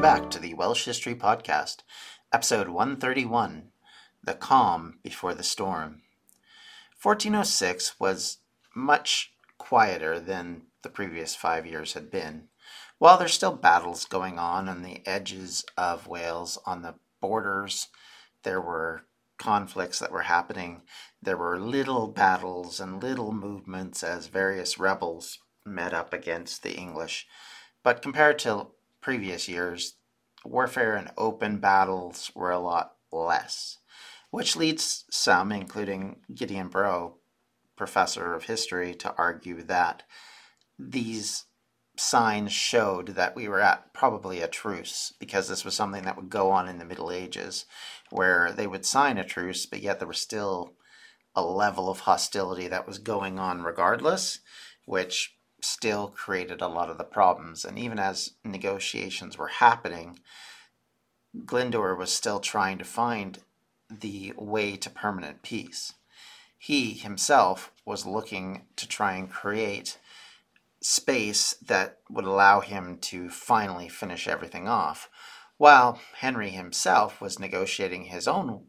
Welcome back to the Welsh History Podcast, episode 131 The Calm Before the Storm. 1406 was much quieter than the previous five years had been. While there's still battles going on on the edges of Wales, on the borders, there were conflicts that were happening. There were little battles and little movements as various rebels met up against the English. But compared to previous years, warfare and open battles were a lot less, which leads some, including Gideon Brough, professor of history, to argue that these signs showed that we were at probably a truce because this was something that would go on in the Middle Ages where they would sign a truce, but yet there was still a level of hostility that was going on regardless, which still created a lot of the problems. And even as negotiations were happening, Glyndwr was still trying to find the way to permanent peace. He himself was looking to try and create space that would allow him to finally finish everything off, while Henry himself was negotiating his own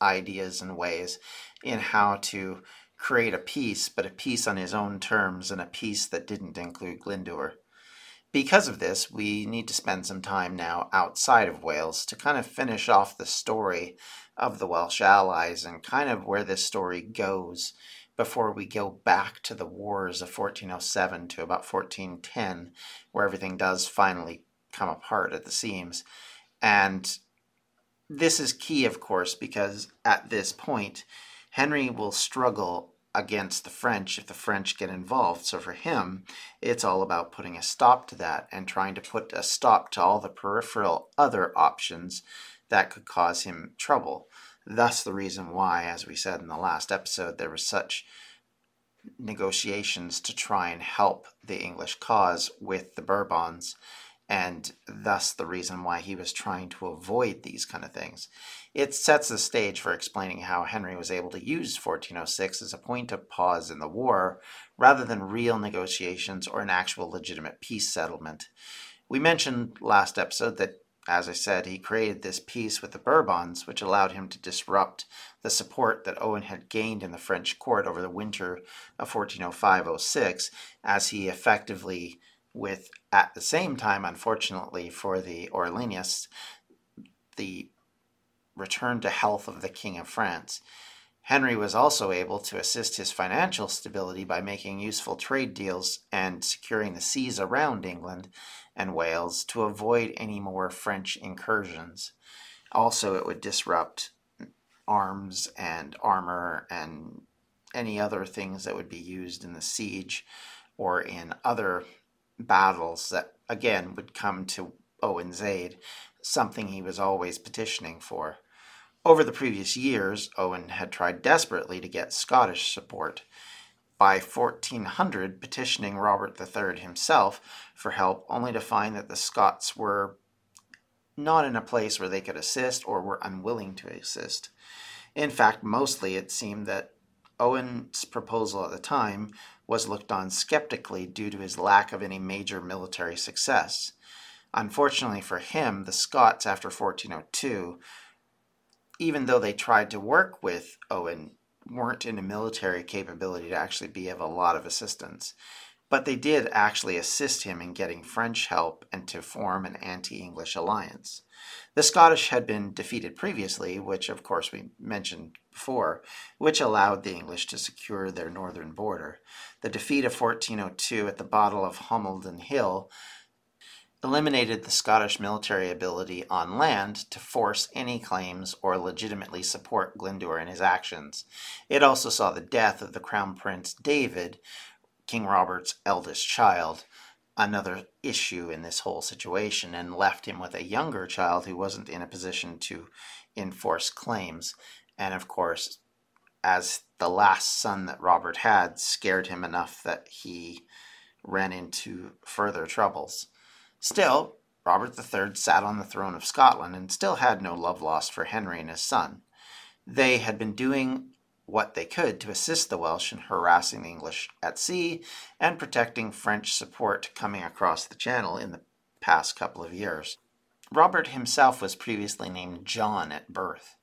ideas and ways in how to create a peace, but a peace on his own terms and a peace that didn't include Glyndwr. Because of this, we need to spend some time now outside of Wales to kind of finish off the story of the Welsh allies and kind of where this story goes before we go back to the wars of 1407 to about 1410, where everything does finally come apart at the seams. And this is key, of course, because at this point, Henry will struggle against the French if the French get involved. So for him, it's all about putting a stop to that and trying to put a stop to all the peripheral other options that could cause him trouble. Thus, the reason why, as we said in the last episode, there was such negotiations to try and help the English cause with the Bourbons and thus the reason why he was trying to avoid these kind of things. It sets the stage for explaining how Henry was able to use 1406 as a point of pause in the war rather than real negotiations or an actual legitimate peace settlement. We mentioned last episode that, as I said, he created this peace with the Bourbons, which allowed him to disrupt the support that Owen had gained in the French court over the winter of 1405 06, as he effectively with at the same time, unfortunately for the Orleanists, the return to health of the King of France. Henry was also able to assist his financial stability by making useful trade deals and securing the seas around England and Wales to avoid any more French incursions. Also, it would disrupt arms and armor and any other things that would be used in the siege or in other battles that again would come to Owen's aid, something he was always petitioning for. Over the previous years, Owen had tried desperately to get Scottish support. By 1400, petitioning Robert III himself for help, only to find that the Scots were not in a place where they could assist or were unwilling to assist. In fact, mostly it seemed that Owen's proposal at the time was looked on skeptically due to his lack of any major military success. Unfortunately for him, the Scots after 1402, even though they tried to work with Owen, weren't in a military capability to actually be of a lot of assistance. But they did actually assist him in getting French help and to form an anti English alliance. The Scottish had been defeated previously, which of course we mentioned before, which allowed the English to secure their northern border. The defeat of 1402 at the Battle of Homildon Hill eliminated the Scottish military ability on land to force any claims or legitimately support Glyndwr in his actions. It also saw the death of the Crown Prince David, King Robert's eldest child, another issue in this whole situation, and left him with a younger child who wasn't in a position to enforce claims. And of course, as the last son that Robert had scared him enough that he ran into further troubles. Still, Robert III sat on the throne of Scotland and still had no love lost for Henry and his son. They had been doing what they could to assist the Welsh in harassing the English at sea and protecting French support coming across the Channel in the past couple of years. Robert himself was previously named John at birth.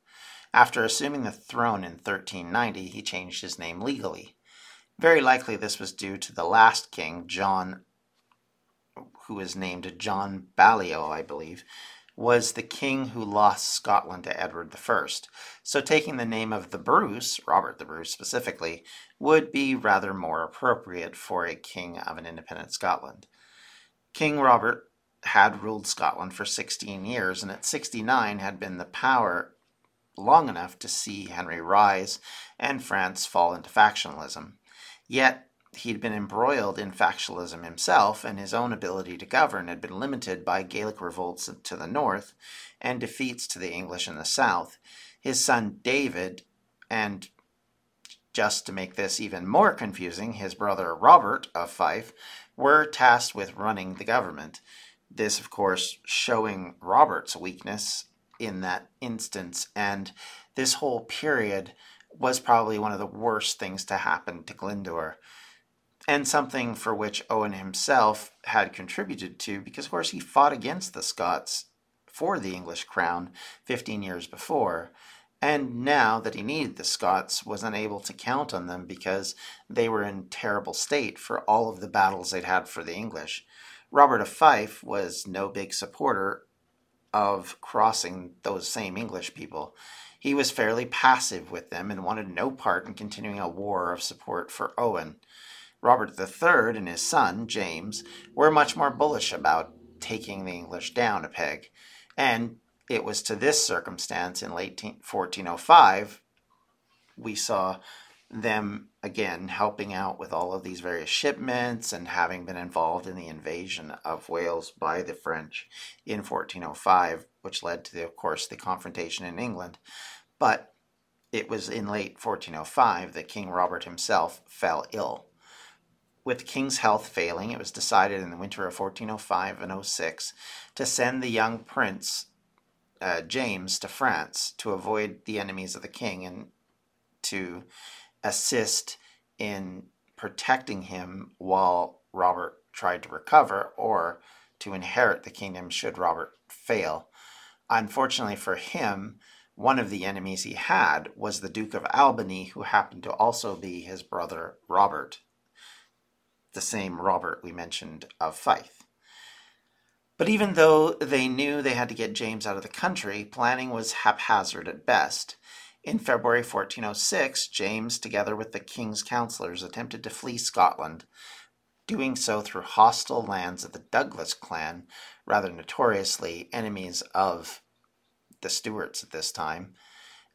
After assuming the throne in 1390, he changed his name legally. Very likely this was due to the last king, John who was named John Balliol, I believe, was the king who lost Scotland to Edward I. So taking the name of the Bruce, Robert the Bruce specifically, would be rather more appropriate for a king of an independent Scotland. King Robert had ruled Scotland for 16 years and at 69 had been the power long enough to see Henry rise and France fall into factionalism. Yet he'd been embroiled in factionalism himself, and his own ability to govern had been limited by Gaelic revolts to the north and defeats to the English in the south. His son David, and just to make this even more confusing, his brother Robert of Fife, were tasked with running the government. This, of course, showing Robert's weakness in that instance, and this whole period was probably one of the worst things to happen to Glyndwr and something for which Owen himself had contributed to, because of course he fought against the Scots for the English crown 15 years before, and now that he needed the Scots, was unable to count on them because they were in terrible state for all of the battles they'd had for the English. Robert of Fife was no big supporter of crossing those same English people. He was fairly passive with them and wanted no part in continuing a war of support for Owen. Robert III and his son, James, were much more bullish about taking the English down a peg, and it was to this circumstance in late 1405 we saw them again helping out with all of these various shipments and having been involved in the invasion of Wales by the French in 1405, which led to, the, of course, the confrontation in England. But it was in late 1405 that King Robert himself fell ill. With the king's health failing, it was decided in the winter of 1405 and 06 to send the young prince uh, James to France to avoid the enemies of the king and to assist in protecting him while Robert tried to recover or to inherit the kingdom should Robert fail. Unfortunately for him, one of the enemies he had was the Duke of Albany, who happened to also be his brother Robert the same Robert we mentioned of Fife. But even though they knew they had to get James out of the country, planning was haphazard at best. In February 1406, James, together with the king's counselors, attempted to flee Scotland, doing so through hostile lands of the Douglas clan, rather notoriously enemies of the Stuarts at this time.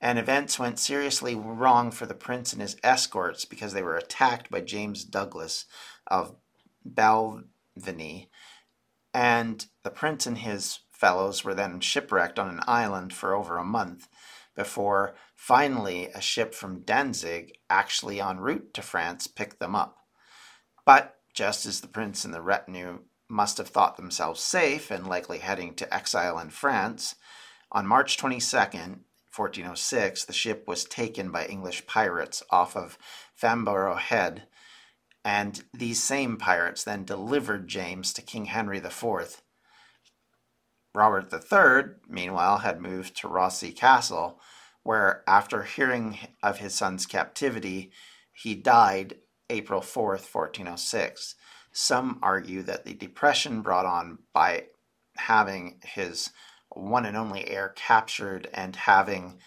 And events went seriously wrong for the prince and his escorts because they were attacked by James Douglas, of Balvenie, and the prince and his fellows were then shipwrecked on an island for over a month before finally a ship from Danzig, actually en route to France, picked them up. But just as the prince and the retinue must have thought themselves safe and likely heading to exile in France, on March 22nd, 1406, the ship was taken by English pirates off of Flamborough Head and these same pirates then delivered James to King Henry IV. Robert III, meanwhile, had moved to Rothesay Castle, where, after hearing of his son's captivity, he died April 4th, 1406. Some argue that the depression brought on by having his one and only heir captured and having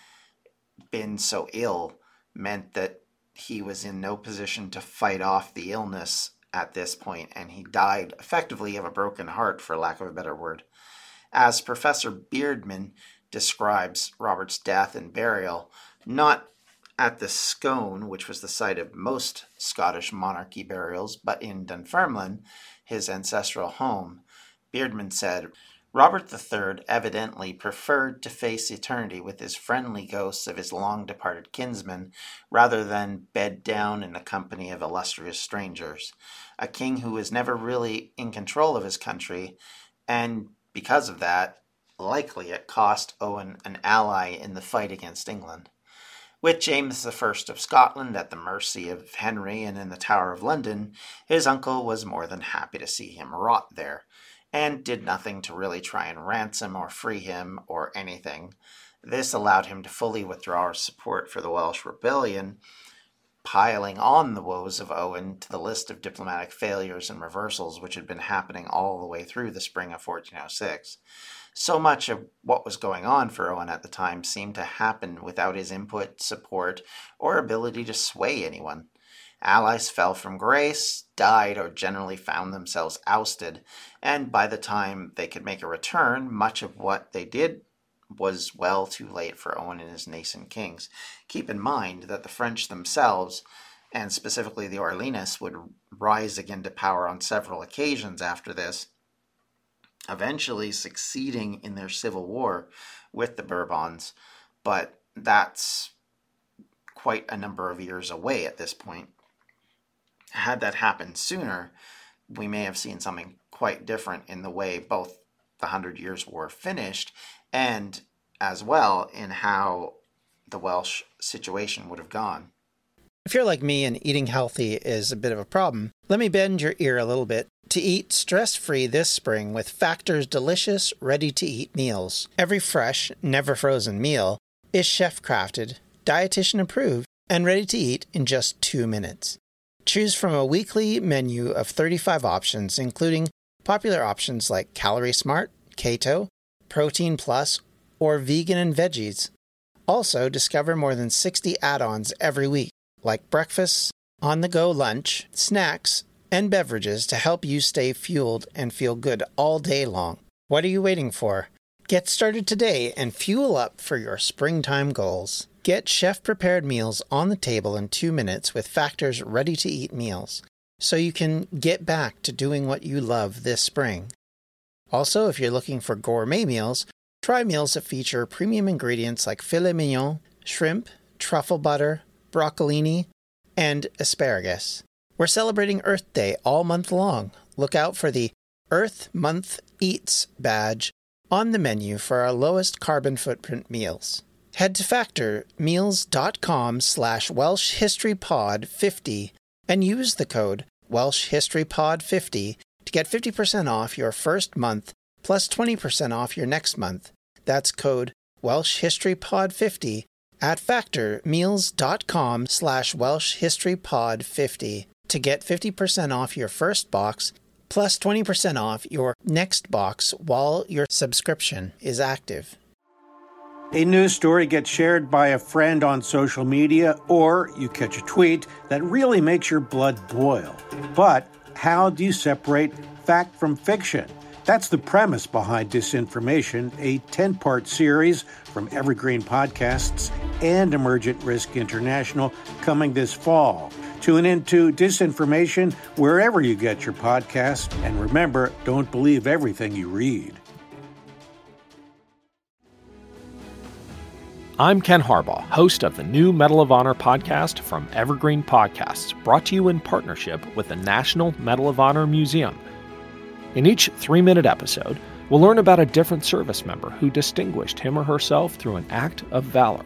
been so ill meant that he was in no position to fight off the illness at this point, and he died effectively of a broken heart, for lack of a better word. As Professor Boardman describes Robert's death and burial, not at the Scone, which was the site of most Scottish monarchy burials, but in Dunfermline, his ancestral home, Boardman said, Robert III evidently preferred to face eternity with his friendly ghosts of his long departed kinsmen rather than bed down in the company of illustrious strangers. A king who was never really in control of his country, and because of that, likely it cost Owen an ally in the fight against England. With James I of Scotland at the mercy of Henry and in the Tower of London, his uncle was more than happy to see him rot there and did nothing to really try and ransom or free him or anything. This allowed him to fully withdraw support for the Welsh rebellion, piling on the woes of Owen to the list of diplomatic failures and reversals which had been happening all the way through the spring of 1406. So much of what was going on for Owen at the time seemed to happen without his input, support, or ability to sway anyone. Allies fell from grace, died, or generally found themselves ousted, and by the time they could make a return, much of what they did was well too late for Owen and his nascent kings. Keep in mind that the French themselves, and specifically the Orleanists, would rise again to power on several occasions after this, eventually succeeding in their civil war with the Bourbons, but that's quite a number of years away at this point had that happened sooner, we may have seen something quite different in the way both the Hundred Years' War finished and as well in how the Welsh situation would have gone. If you're like me and eating healthy is a bit of a problem, let me bend your ear a little bit to eat stress free this spring with Factor's delicious, ready to eat meals. Every fresh, never frozen meal is chef crafted, dietitian approved, and ready to eat in just two minutes. Choose from a weekly menu of 35 options, including popular options like Calorie Smart, Keto, Protein Plus, or Vegan and Veggies. Also, discover more than 60 add ons every week, like breakfasts, on the go lunch, snacks, and beverages to help you stay fueled and feel good all day long. What are you waiting for? Get started today and fuel up for your springtime goals. Get chef prepared meals on the table in two minutes with Factor's ready to eat meals so you can get back to doing what you love this spring. Also, if you're looking for gourmet meals, try meals that feature premium ingredients like filet mignon, shrimp, truffle butter, broccolini, and asparagus. We're celebrating Earth Day all month long. Look out for the Earth Month Eats badge on the menu for our lowest carbon footprint meals. Head to factormeals.com slash welshhistorypod50 and use the code welshhistorypod50 to get 50% off your first month plus 20% off your next month. That's code welshhistorypod50 at factormeals.com slash welshhistorypod50 to get 50% off your first box plus 20% off your next box while your subscription is active. A news story gets shared by a friend on social media, or you catch a tweet that really makes your blood boil. But how do you separate fact from fiction? That's the premise behind Disinformation, a 10 part series from Evergreen Podcasts and Emergent Risk International coming this fall. Tune into Disinformation wherever you get your podcasts, and remember don't believe everything you read. I'm Ken Harbaugh, host of the new Medal of Honor podcast from Evergreen Podcasts, brought to you in partnership with the National Medal of Honor Museum. In each three minute episode, we'll learn about a different service member who distinguished him or herself through an act of valor.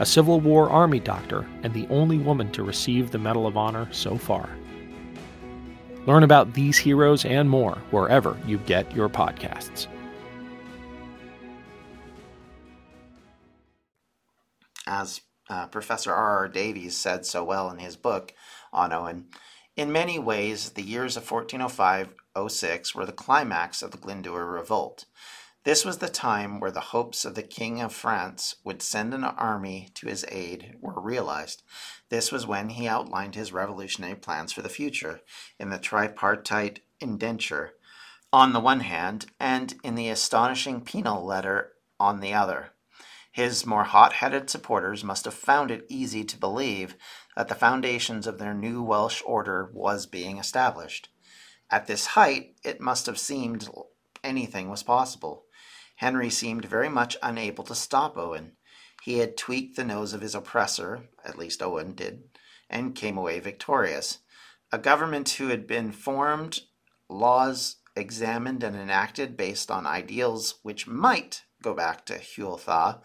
a Civil War Army doctor and the only woman to receive the Medal of Honor so far. Learn about these heroes and more wherever you get your podcasts. As uh, Professor R. R. Davies said so well in his book on Owen, in many ways, the years of 1405 06 were the climax of the Glyndŵr Revolt. This was the time where the hopes of the King of France would send an army to his aid were realized. This was when he outlined his revolutionary plans for the future in the tripartite indenture on the one hand, and in the astonishing Pennal letter on the other. His more hot headed supporters must have found it easy to believe that the foundations of their new Welsh order was being established. At this height, it must have seemed anything was possible. Henry seemed very much unable to stop Owen. He had tweaked the nose of his oppressor, at least Owen did, and came away victorious. A government who had been formed, laws examined and enacted based on ideals which might go back to Hywel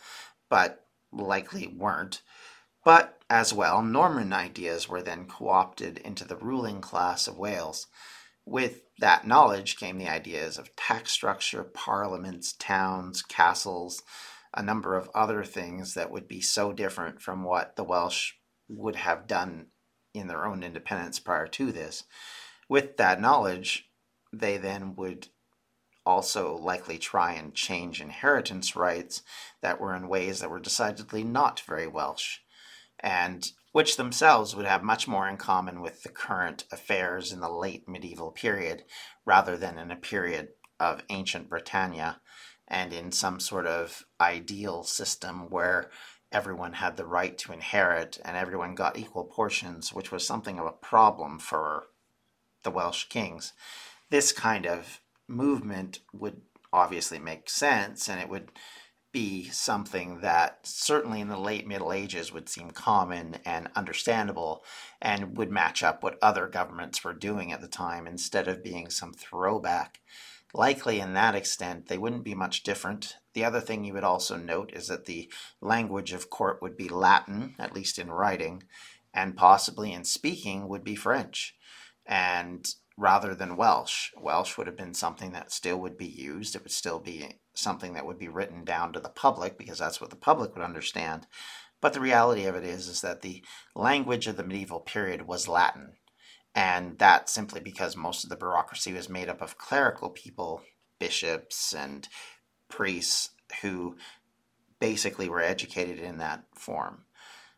but likely weren't. But as well, Norman ideas were then co opted into the ruling class of Wales. With that knowledge came the ideas of tax structure, parliaments, towns, castles, a number of other things that would be so different from what the Welsh would have done in their own independence prior to this. With that knowledge, they then would also likely try and change inheritance rights that were in ways that were decidedly not very Welsh. And which themselves would have much more in common with the current affairs in the late medieval period rather than in a period of ancient Britannia and in some sort of ideal system where everyone had the right to inherit and everyone got equal portions, which was something of a problem for the Welsh kings. This kind of movement would obviously make sense and it would be something that certainly in the late Middle Ages would seem common and understandable and would match up what other governments were doing at the time instead of being some throwback. Likely, in that extent, they wouldn't be much different. The other thing you would also note is that the language of court would be Latin, at least in writing, and possibly in speaking would be French. And rather than Welsh. Welsh would have been something that still would be used. It would still be something that would be written down to the public because that's what the public would understand. But the reality of it is, is that the language of the medieval period was Latin. And that simply because most of the bureaucracy was made up of clerical people, bishops and priests who basically were educated in that form.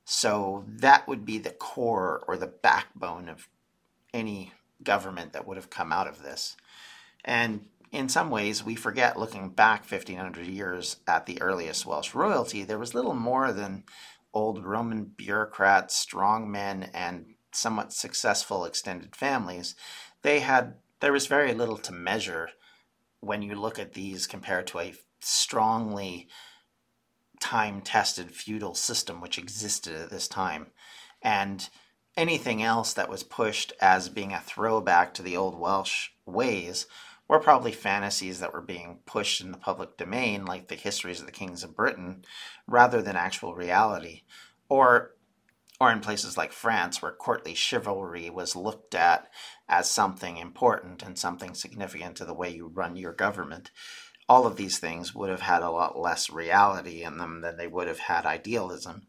So that would be the core or the backbone of any government that would have come out of this. And in some ways, we forget looking back 1500 years at the earliest Welsh royalty, there was little more than old Roman bureaucrats, strong men, and somewhat successful extended families. They had there was very little to measure when you look at these compared to a strongly time tested feudal system which existed at this time. And anything else that was pushed as being a throwback to the old Welsh ways were probably fantasies that were being pushed in the public domain, like the histories of the kings of Britain, rather than actual reality. Or or in places like France, where courtly chivalry was looked at as something important and something significant to the way you run your government. All of these things would have had a lot less reality in them than they would have had idealism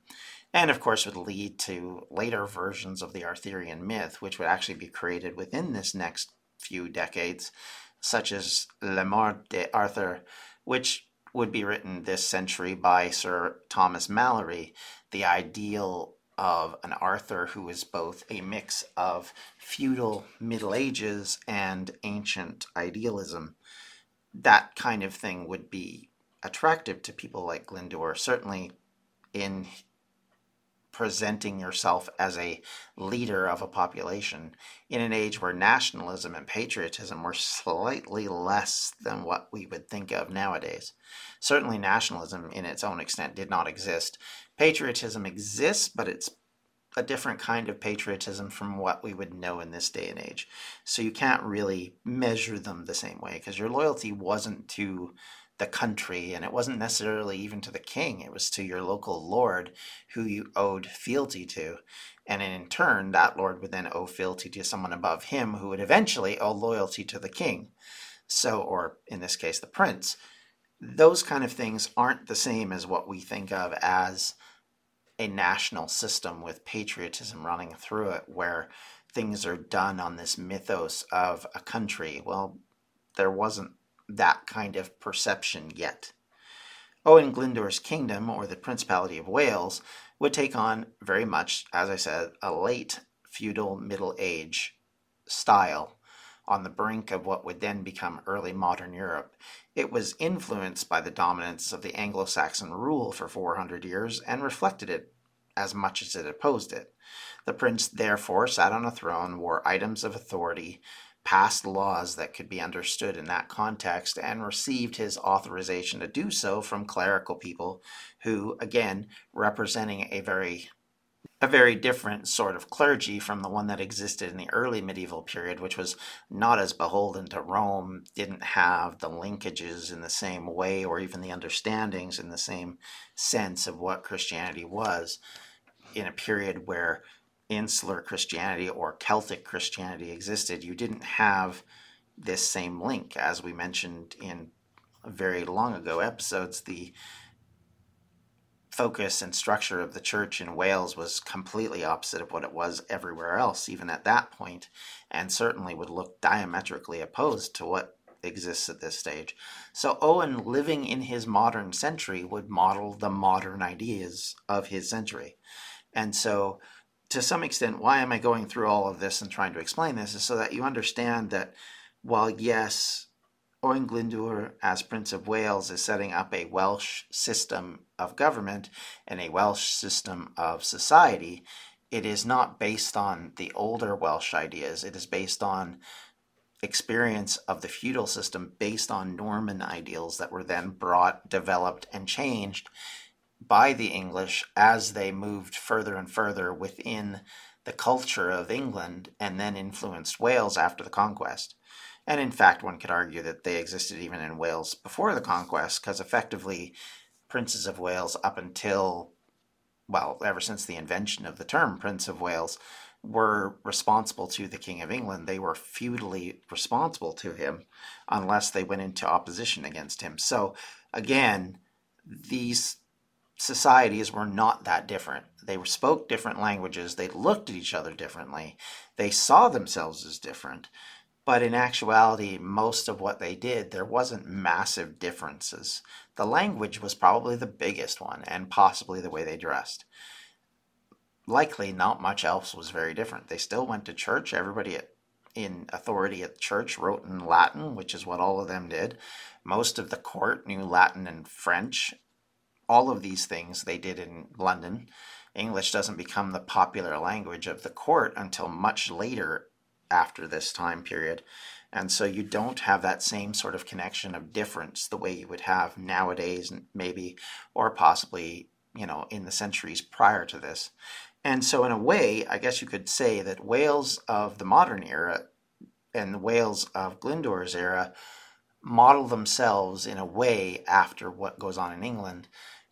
and of course would lead to later versions of the Arthurian myth, which would actually be created within this next few decades, such as Le Morte d'Arthur, which would be written this century by Sir Thomas Malory, the ideal of an Arthur who is both a mix of feudal Middle Ages and ancient idealism. That kind of thing would be attractive to people like Glyndŵr, certainly in presenting yourself as a leader of a population in an age where nationalism and patriotism were slightly less than what we would think of nowadays. Certainly, nationalism in its own extent did not exist. Patriotism exists, but it's a different kind of patriotism from what we would know in this day and age. So you can't really measure them the same way because your loyalty wasn't to the country, and it wasn't necessarily even to the king, it was to your local lord who you owed fealty to. And in turn, that lord would then owe fealty to someone above him who would eventually owe loyalty to the king. So, or in this case, the prince. Those kind of things aren't the same as what we think of as a national system with patriotism running through it, where things are done on this mythos of a country. Well, there wasn't that kind of perception yet. Owen Glyndwr's kingdom, or the Principality of Wales, would take on very much, as I said, a late feudal Middle Age style on the brink of what would then become early modern Europe. It was influenced by the dominance of the Anglo Saxon rule for 400 years and reflected it as much as it opposed it. The prince therefore sat on a throne, wore items of authority, passed laws that could be understood in that context, and received his authorization to do so from clerical people who, again, representing a very a very different sort of clergy from the one that existed in the early medieval period, which was not as beholden to Rome, didn't have the linkages in the same way or even the understandings in the same sense of what Christianity was in a period where insular Christianity or Celtic Christianity existed, you didn't have this same link. As we mentioned in very long ago episodes, the focus and structure of the church in Wales was completely opposite of what it was everywhere else, even at that point, and certainly would look diametrically opposed to what exists at this stage. So Owen, living in his modern century, would model the modern ideas of his century. And so to some extent, why am I going through all of this and trying to explain this is so that you understand that while, yes, Owen Glyndwr, as Prince of Wales, is setting up a Welsh system of government and a Welsh system of society, it is not based on the older Welsh ideas. It is based on experience of the feudal system based on Norman ideals that were then brought, developed, and changed by the English as they moved further and further within the culture of England and then influenced Wales after the conquest. And in fact, one could argue that they existed even in Wales before the conquest, because effectively, princes of Wales, up until, well, ever since the invention of the term Prince of Wales, were responsible to the King of England. They were feudally responsible to him unless they went into opposition against him. So, again, these societies were not that different. They spoke different languages, they looked at each other differently, they saw themselves as different. But in actuality, most of what they did, there wasn't massive differences. The language was probably the biggest one, and possibly the way they dressed. Likely, not much else was very different. They still went to church. Everybody in authority at church wrote in Latin, which is what all of them did. Most of the court knew Latin and French, all of these things they did in London. English doesn't become the popular language of the court until much later after this time period. And so you don't have that same sort of connection of difference the way you would have nowadays, maybe, or possibly, you know, in the centuries prior to this. And so, in a way, I guess you could say that Wales of the modern era and the Wales of Glyndwr's era model themselves in a way after what goes on in England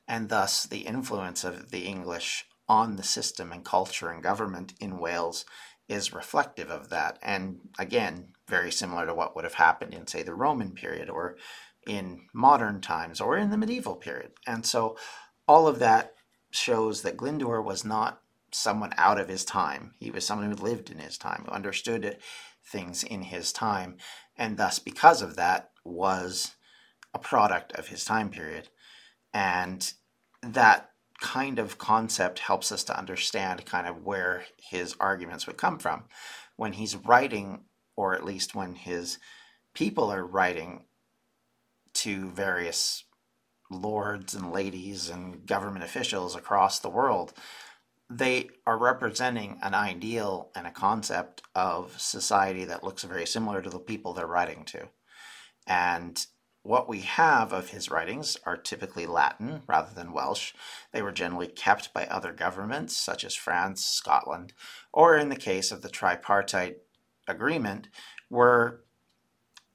and thus the influence of the English on the system and culture and government in Wales is reflective of that. And again, very similar to what would have happened in, say, the Roman period or in modern times or in the medieval period. And so all of that shows that Glyndwr was not someone out of his time. He was someone who lived in his time, who understood things in his time, and thus, because of that, was a product of his time period. And that kind of concept helps us to understand kind of where his arguments would come from. When he's writing, or at least when his people are writing to various lords and ladies and government officials across the world, they are representing an ideal and a concept of society that looks very similar to the people they're writing to. And what we have of his writings are typically Latin rather than Welsh. They were generally kept by other governments, such as France, Scotland, or in the case of the tripartite agreement, were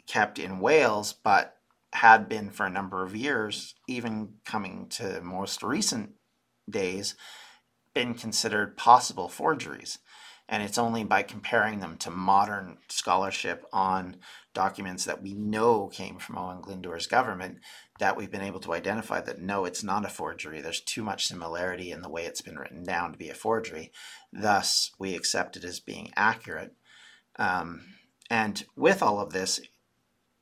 kept in Wales, but had been for a number of years, even coming to most recent days, been considered possible forgeries. And it's only by comparing them to modern scholarship on documents that we know came from Owen Glyndwr's government that we've been able to identify that no, it's not a forgery. There's too much similarity in the way it's been written down to be a forgery. Thus, we accept it as being accurate. Um, and with all of this,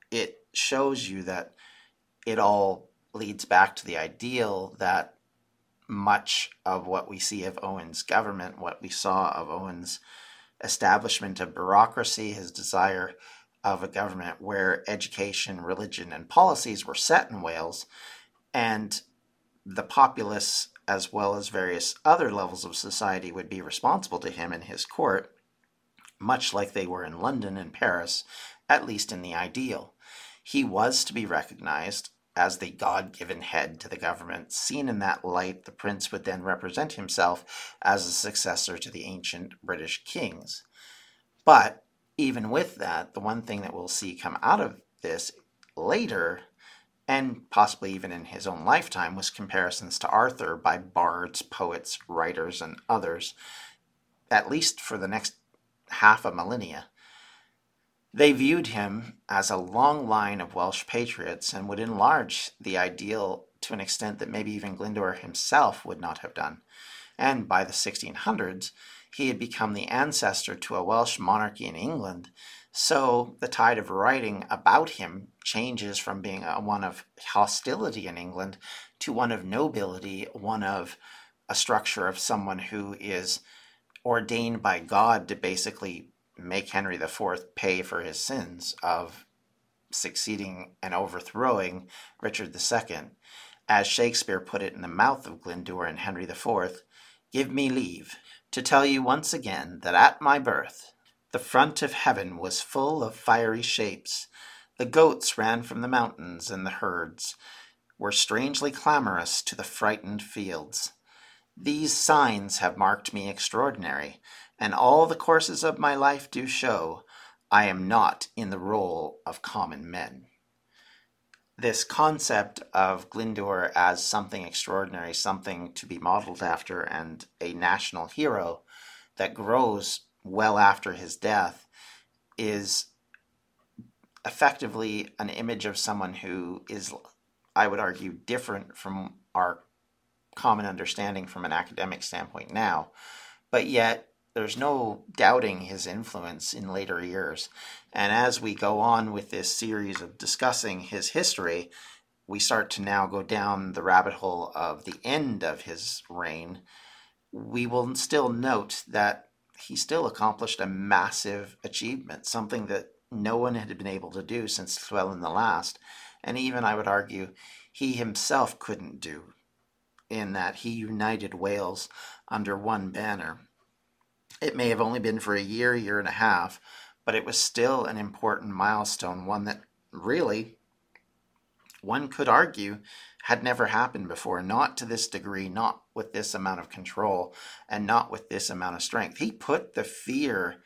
it shows you that it all leads back to the ideal that much of what we see of Owen's government, what we saw of Owen's establishment of bureaucracy, his desire of a government where education, religion, and policies were set in Wales, and the populace, as well as various other levels of society, would be responsible to him and his court, much like they were in London and Paris, at least in the ideal. He was to be recognized as the God given head to the government. Seen in that light, the prince would then represent himself as a successor to the ancient British kings. But even with that, the one thing that we'll see come out of this later, and possibly even in his own lifetime, was comparisons to Arthur by bards, poets, writers, and others, at least for the next half a millennia. They viewed him as a long line of Welsh patriots and would enlarge the ideal to an extent that maybe even Glyndwr himself would not have done. And by the 1600s, he had become the ancestor to a Welsh monarchy in England. So the tide of writing about him changes from being a, one of hostility in England to one of nobility, one of a structure of someone who is ordained by God to basically make Henry IV pay for his sins of succeeding and overthrowing Richard II. As Shakespeare put it in the mouth of Glyndwr and Henry IV, give me leave to tell you once again that at my birth the front of heaven was full of fiery shapes. The goats ran from the mountains, and the herds were strangely clamorous to the frightened fields. These signs have marked me extraordinary, and all the courses of my life do show I am not in the role of common men. This concept of Glyndwr as something extraordinary, something to be modeled after, and a national hero that grows well after his death is effectively an image of someone who is, I would argue, different from our common understanding from an academic standpoint now, but yet there's no doubting his influence in later years. And as we go on with this series of discussing his history, we start to now go down the rabbit hole of the end of his reign. We will still note that he still accomplished a massive achievement, something that no one had been able to do since Llywelyn the Last. And even, I would argue, he himself couldn't do, in that he united Wales under one banner. It may have only been for a year, year and a half, but it was still an important milestone, one that really, one could argue, had never happened before, not to this degree, not with this amount of control, and not with this amount of strength. He put the fear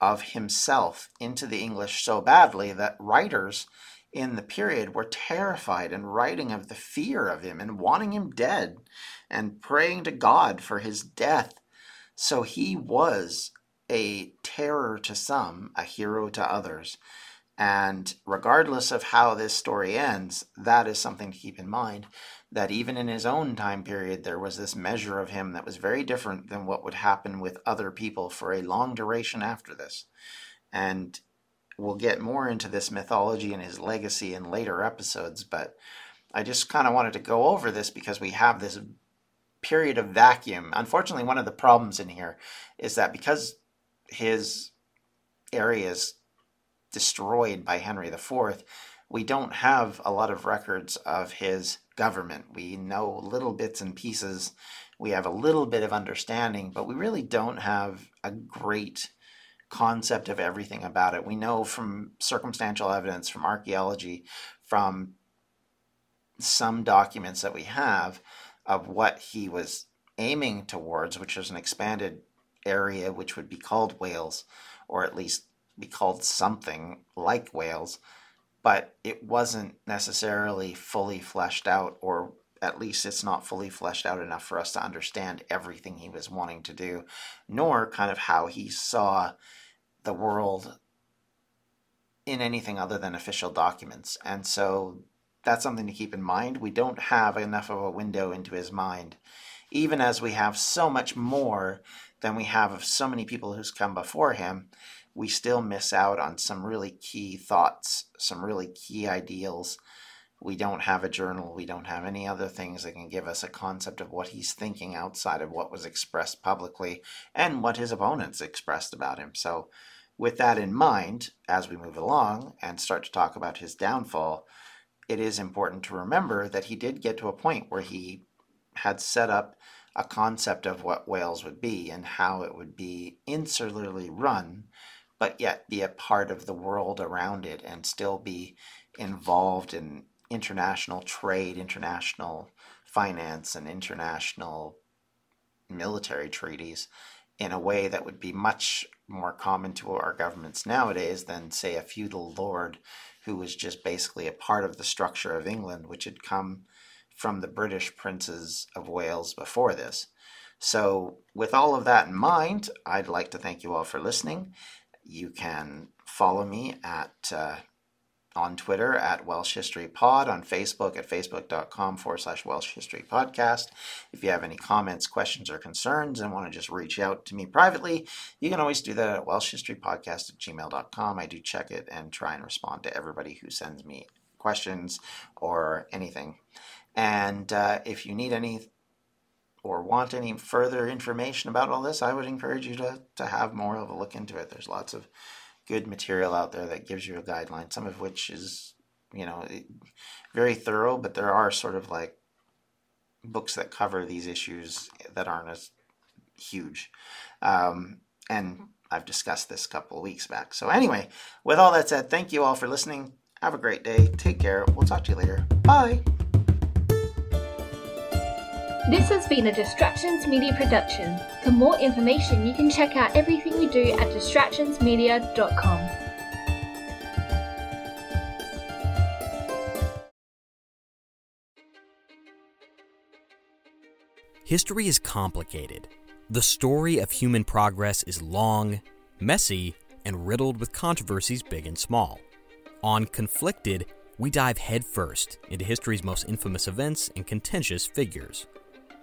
of himself into the English so badly that writers in the period were terrified and writing of the fear of him and wanting him dead and praying to God for his death so he was a terror to some, a hero to others. And regardless of how this story ends, that is something to keep in mind that even in his own time period, there was this measure of him that was very different than what would happen with other people for a long duration after this. And we'll get more into this mythology and his legacy in later episodes, but I just kind of wanted to go over this because we have this period of vacuum. Unfortunately, one of the problems in here is that because his area is destroyed by Henry IV, we don't have a lot of records of his government. We know little bits and pieces. We have a little bit of understanding, but we really don't have a great concept of everything about it. We know from circumstantial evidence, from archaeology, from some documents that we have of what he was aiming towards, which was an expanded area which would be called Wales, or at least be called something like Wales. but it wasn't necessarily fully fleshed out, or at least it's not fully fleshed out enough for us to understand everything he was wanting to do, nor kind of how he saw the world in anything other than official documents. And so that's something to keep in mind. We don't have enough of a window into his mind, even as we have so much more than we have of so many people who's come before him. We still miss out on some really key thoughts, some really key ideals. We don't have a journal. We don't have any other things that can give us a concept of what he's thinking outside of what was expressed publicly and what his opponents expressed about him. So, with that in mind, as we move along and start to talk about his downfall, it is important to remember that he did get to a point where he had set up a concept of what Wales would be and how it would be insularly run, but yet be a part of the world around it and still be involved in international trade, international finance, and international military treaties in a way that would be much more common to our governments nowadays than, say, a feudal lord who was just basically a part of the structure of England, which had come from the British princes of Wales before this. So, with all of that in mind, I'd like to thank you all for listening. You can follow me at uh, on Twitter at Welsh History Pod, on Facebook at facebook.com forward slash Welsh History Podcast. If you have any comments, questions, or concerns and want to just reach out to me privately, you can always do that at Welsh History Podcast at gmail.com. I do check it and try and respond to everybody who sends me questions or anything. And uh, if you need any or want any further information about all this, I would encourage you to, to have more of a look into it. There's lots of good material out there that gives you a guideline, some of which is, you know, very thorough, but there are sort of like books that cover these issues that aren't as huge. Um, and I've discussed this a couple of weeks back. So, anyway, with all that said, thank you all for listening. Have a great day. Take care. We'll talk to you later. Bye. This has been a Distractions Media production. For more information, you can check out everything we do at distractionsmedia.com. History is complicated. The story of human progress is long, messy, and riddled with controversies big and small. On Conflicted, we dive headfirst into history's most infamous events and contentious figures.